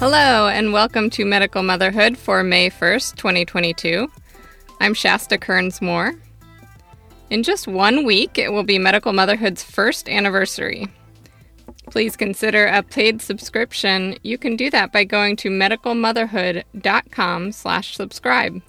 Hello, and welcome to Medical Motherhood for May 1st, 2022. I'm Shasta Kearns Moore. In just one week, it will be Medical Motherhood's first anniversary. Please consider a paid subscription. You can do that by going to medicalmotherhood.com slash subscribe.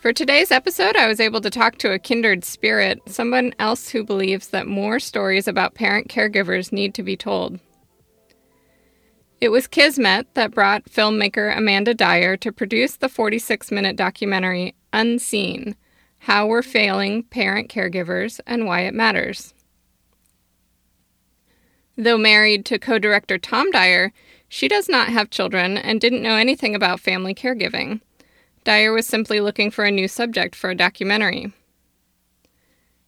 For today's episode, I was able to talk to a kindred spirit, someone else who believes that more stories about parent caregivers need to be told. It was Kismet that brought filmmaker Amanda Dyer to produce the 46 minute documentary Unseen How We're Failing Parent Caregivers and Why It Matters. Though married to co director Tom Dyer, she does not have children and didn't know anything about family caregiving. Dyer was simply looking for a new subject for a documentary.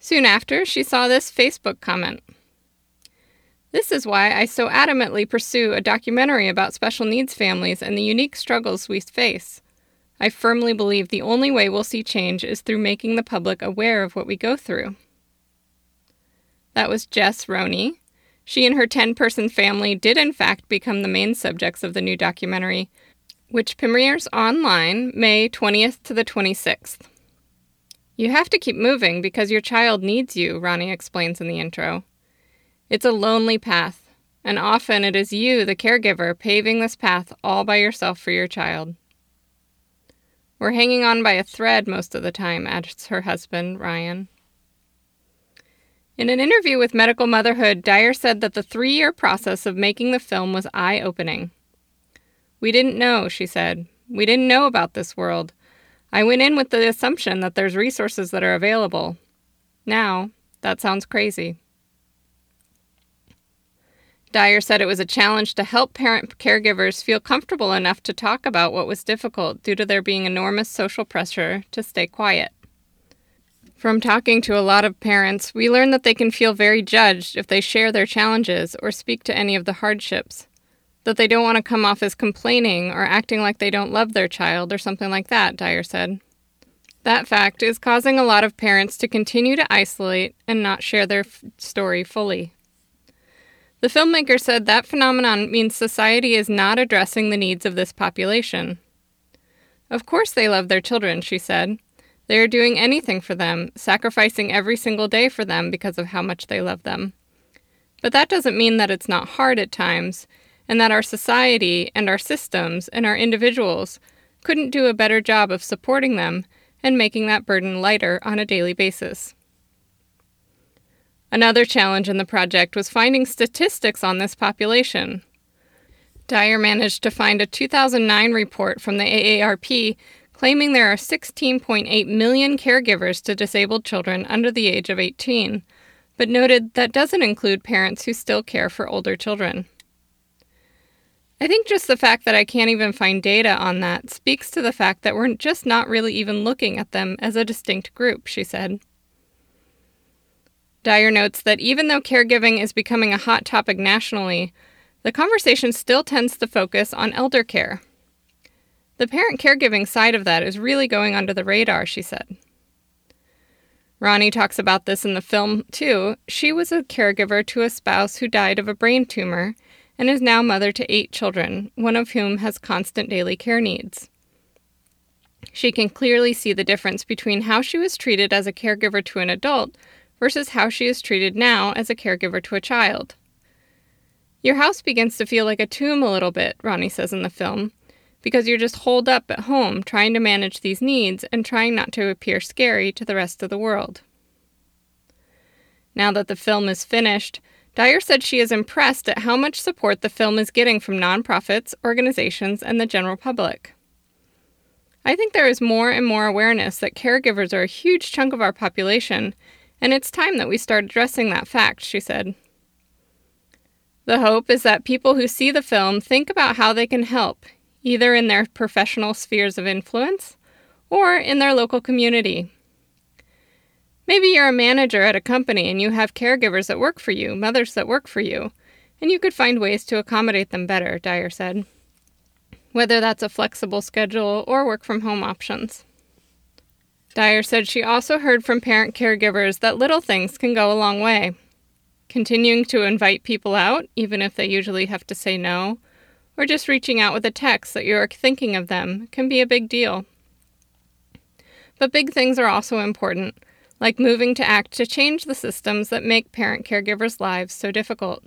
Soon after, she saw this Facebook comment. This is why I so adamantly pursue a documentary about special needs families and the unique struggles we face. I firmly believe the only way we'll see change is through making the public aware of what we go through. That was Jess Ronne. She and her 10 person family did, in fact, become the main subjects of the new documentary, which premieres online May 20th to the 26th. You have to keep moving because your child needs you, Ronne explains in the intro. It's a lonely path, and often it is you, the caregiver, paving this path all by yourself for your child. We're hanging on by a thread most of the time, adds her husband, Ryan. In an interview with Medical Motherhood, Dyer said that the three year process of making the film was eye opening. We didn't know, she said. We didn't know about this world. I went in with the assumption that there's resources that are available. Now, that sounds crazy. Dyer said it was a challenge to help parent caregivers feel comfortable enough to talk about what was difficult due to there being enormous social pressure to stay quiet. From talking to a lot of parents, we learn that they can feel very judged if they share their challenges or speak to any of the hardships. That they don't want to come off as complaining or acting like they don't love their child or something like that, Dyer said. That fact is causing a lot of parents to continue to isolate and not share their f- story fully. The filmmaker said that phenomenon means society is not addressing the needs of this population. Of course, they love their children, she said. They are doing anything for them, sacrificing every single day for them because of how much they love them. But that doesn't mean that it's not hard at times, and that our society and our systems and our individuals couldn't do a better job of supporting them and making that burden lighter on a daily basis. Another challenge in the project was finding statistics on this population. Dyer managed to find a 2009 report from the AARP claiming there are 16.8 million caregivers to disabled children under the age of 18, but noted that doesn't include parents who still care for older children. I think just the fact that I can't even find data on that speaks to the fact that we're just not really even looking at them as a distinct group, she said. Dyer notes that even though caregiving is becoming a hot topic nationally, the conversation still tends to focus on elder care. The parent caregiving side of that is really going under the radar, she said. Ronne talks about this in the film, too. She was a caregiver to a spouse who died of a brain tumor and is now mother to eight children, one of whom has constant daily care needs. She can clearly see the difference between how she was treated as a caregiver to an adult versus how she is treated now as a caregiver to a child. Your house begins to feel like a tomb a little bit, Ronne says in the film, because you're just holed up at home trying to manage these needs and trying not to appear scary to the rest of the world. Now that the film is finished, Dyer said she is impressed at how much support the film is getting from nonprofits, organizations, and the general public. I think there is more and more awareness that caregivers are a huge chunk of our population and it's time that we start addressing that fact, she said. The hope is that people who see the film think about how they can help, either in their professional spheres of influence or in their local community. Maybe you're a manager at a company and you have caregivers that work for you, mothers that work for you, and you could find ways to accommodate them better, Dyer said. Whether that's a flexible schedule or work from home options. Dyer said she also heard from parent caregivers that little things can go a long way. continuing to invite people out, even if they usually have to say no, or just reaching out with a text that you're thinking of them can be a big deal. But big things are also important, like moving to act to change the systems that make parent caregivers' lives so difficult.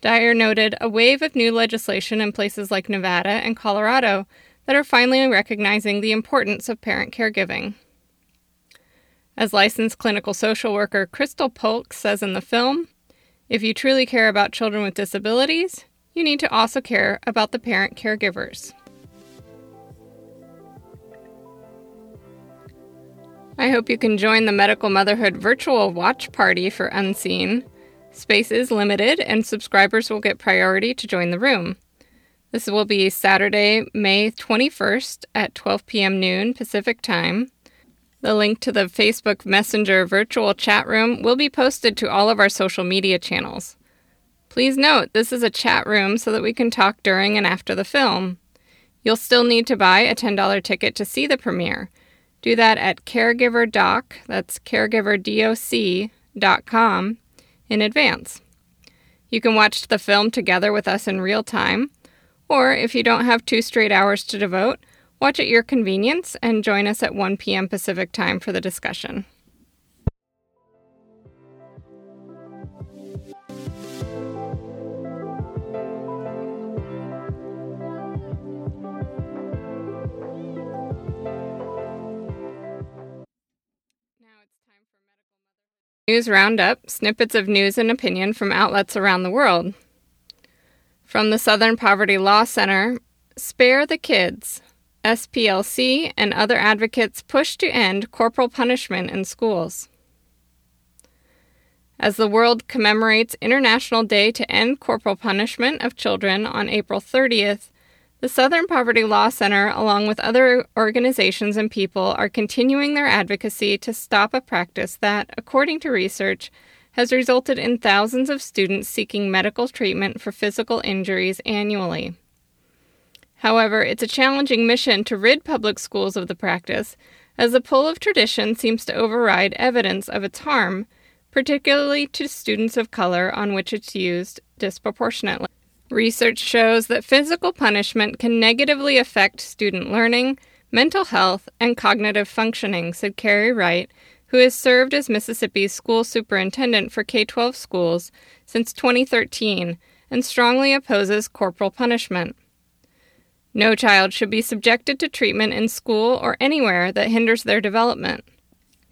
Dyer noted a wave of new legislation in places like Nevada and Colorado that are finally recognizing the importance of parent caregiving. As licensed clinical social worker Crystal Polk says in the film, if you truly care about children with disabilities, you need to also care about the parent caregivers. I hope you can join the Medical Motherhood virtual watch party for Unseen. Space is limited, and subscribers will get priority to join the room. This will be Saturday, May 21st at 12 p.m. noon Pacific Time. The link to the Facebook Messenger virtual chat room will be posted to all of our social media channels. Please note, this is a chat room so that we can talk during and after the film. You'll still need to buy a $10 ticket to see the premiere. Do that at caregiverdoc, that's caregiverdoc.com, in advance. You can watch the film together with us in real time, or if you don't have two straight hours to devote, watch at your convenience and join us at 1 p.m. Pacific time for the discussion. Now it's time for medical news Roundup snippets of news and opinion from outlets around the world. From the Southern Poverty Law Center, Spare the Kids. SPLC and other advocates push to end corporal punishment in schools. As the world commemorates International Day to End Corporal Punishment of Children on April 30th, the Southern Poverty Law Center, along with other organizations and people, are continuing their advocacy to stop a practice that, according to research, has resulted in thousands of students seeking medical treatment for physical injuries annually. However, it's a challenging mission to rid public schools of the practice, as the pull of tradition seems to override evidence of its harm, particularly to students of color on which it's used disproportionately. Research shows that physical punishment can negatively affect student learning, mental health, and cognitive functioning, said Carey Wright, who has served as Mississippi's school superintendent for K 12 schools since 2013 and strongly opposes corporal punishment. No child should be subjected to treatment in school or anywhere that hinders their development.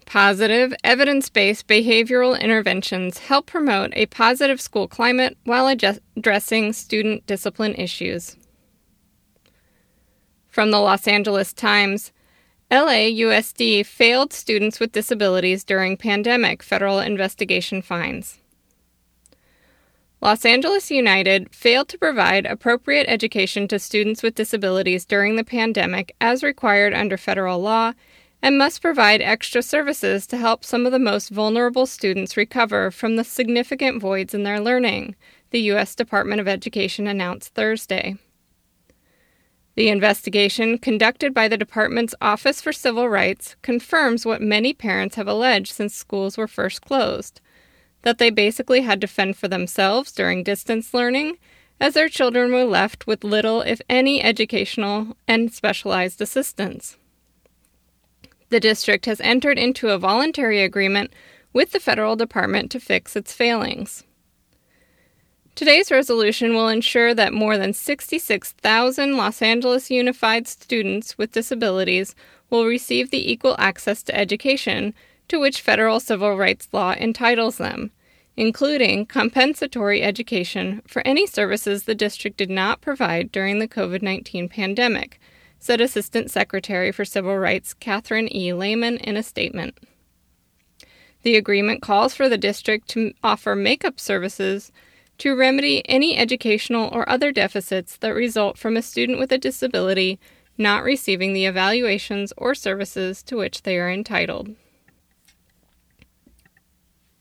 Positive, evidence based behavioral interventions help promote a positive school climate while addressing student discipline issues. From the Los Angeles Times, LAUSD failed students with disabilities during pandemic, federal investigation finds. Los Angeles Unified failed to provide appropriate education to students with disabilities during the pandemic as required under federal law and must provide extra services to help some of the most vulnerable students recover from the significant voids in their learning, the U.S. Department of Education announced Thursday. The investigation, conducted by the department's Office for Civil Rights, confirms what many parents have alleged since schools were first closed that they basically had to fend for themselves during distance learning, as their children were left with little, if any, educational and specialized assistance the district has entered into a voluntary agreement with the federal department to fix its failings. Today's resolution will ensure that more than 66,000 Los Angeles Unified students with disabilities will receive the equal access to education to which federal civil rights law entitles them, including compensatory education for any services the district did not provide during the COVID 19 pandemic, said Assistant Secretary for Civil Rights Catherine E. Lhamon in a statement. The agreement calls for the district to offer makeup services to remedy any educational or other deficits that result from a student with a disability not receiving the evaluations or services to which they are entitled.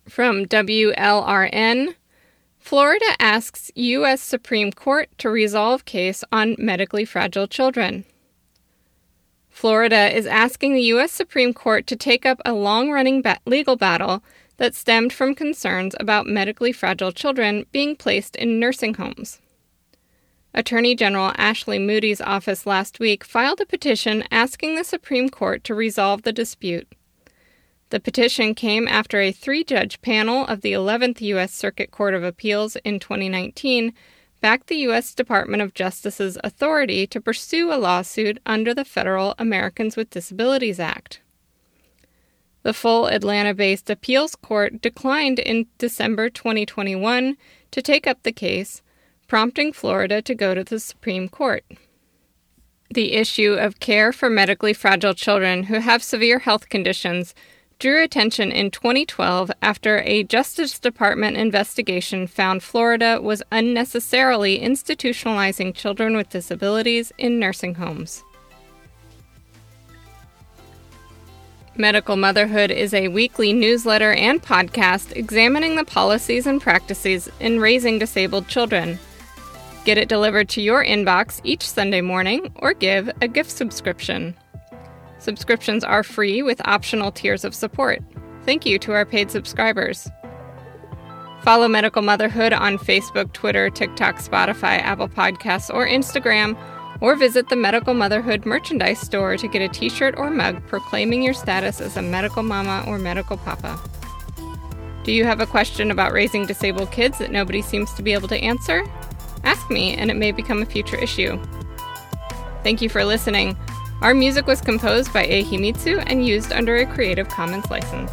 From WLRN, Florida asks U.S. Supreme Court to resolve case on medically fragile children. Florida is asking the U.S. Supreme Court to take up a long running ba- legal battle that stemmed from concerns about medically fragile children being placed in nursing homes. Attorney General Ashley Moody's office last week filed a petition asking the Supreme Court to resolve the dispute. The petition came after a three judge panel of the 11th U.S. Circuit Court of Appeals in 2019 backed the U.S. Department of Justice's authority to pursue a lawsuit under the Federal Americans with Disabilities Act. The full Atlanta based appeals court declined in December 2021 to take up the case, prompting Florida to go to the Supreme Court. The issue of care for medically fragile children who have severe health conditions drew attention in 2012 after a Justice Department investigation found Florida was unnecessarily institutionalizing children with disabilities in nursing homes. Medical Motherhood is a weekly newsletter and podcast examining the policies and practices in raising disabled children. Get it delivered to your inbox each Sunday morning or give a gift subscription. Subscriptions are free with optional tiers of support. Thank you to our paid subscribers. Follow Medical Motherhood on Facebook, Twitter, TikTok, Spotify, Apple Podcasts, or Instagram, or visit the Medical Motherhood merchandise store to get a t shirt or mug proclaiming your status as a medical mama or medical papa. Do you have a question about raising disabled kids that nobody seems to be able to answer? Ask me, and it may become a future issue. Thank you for listening. Our music was composed by Ehimitsu and used under a Creative Commons license.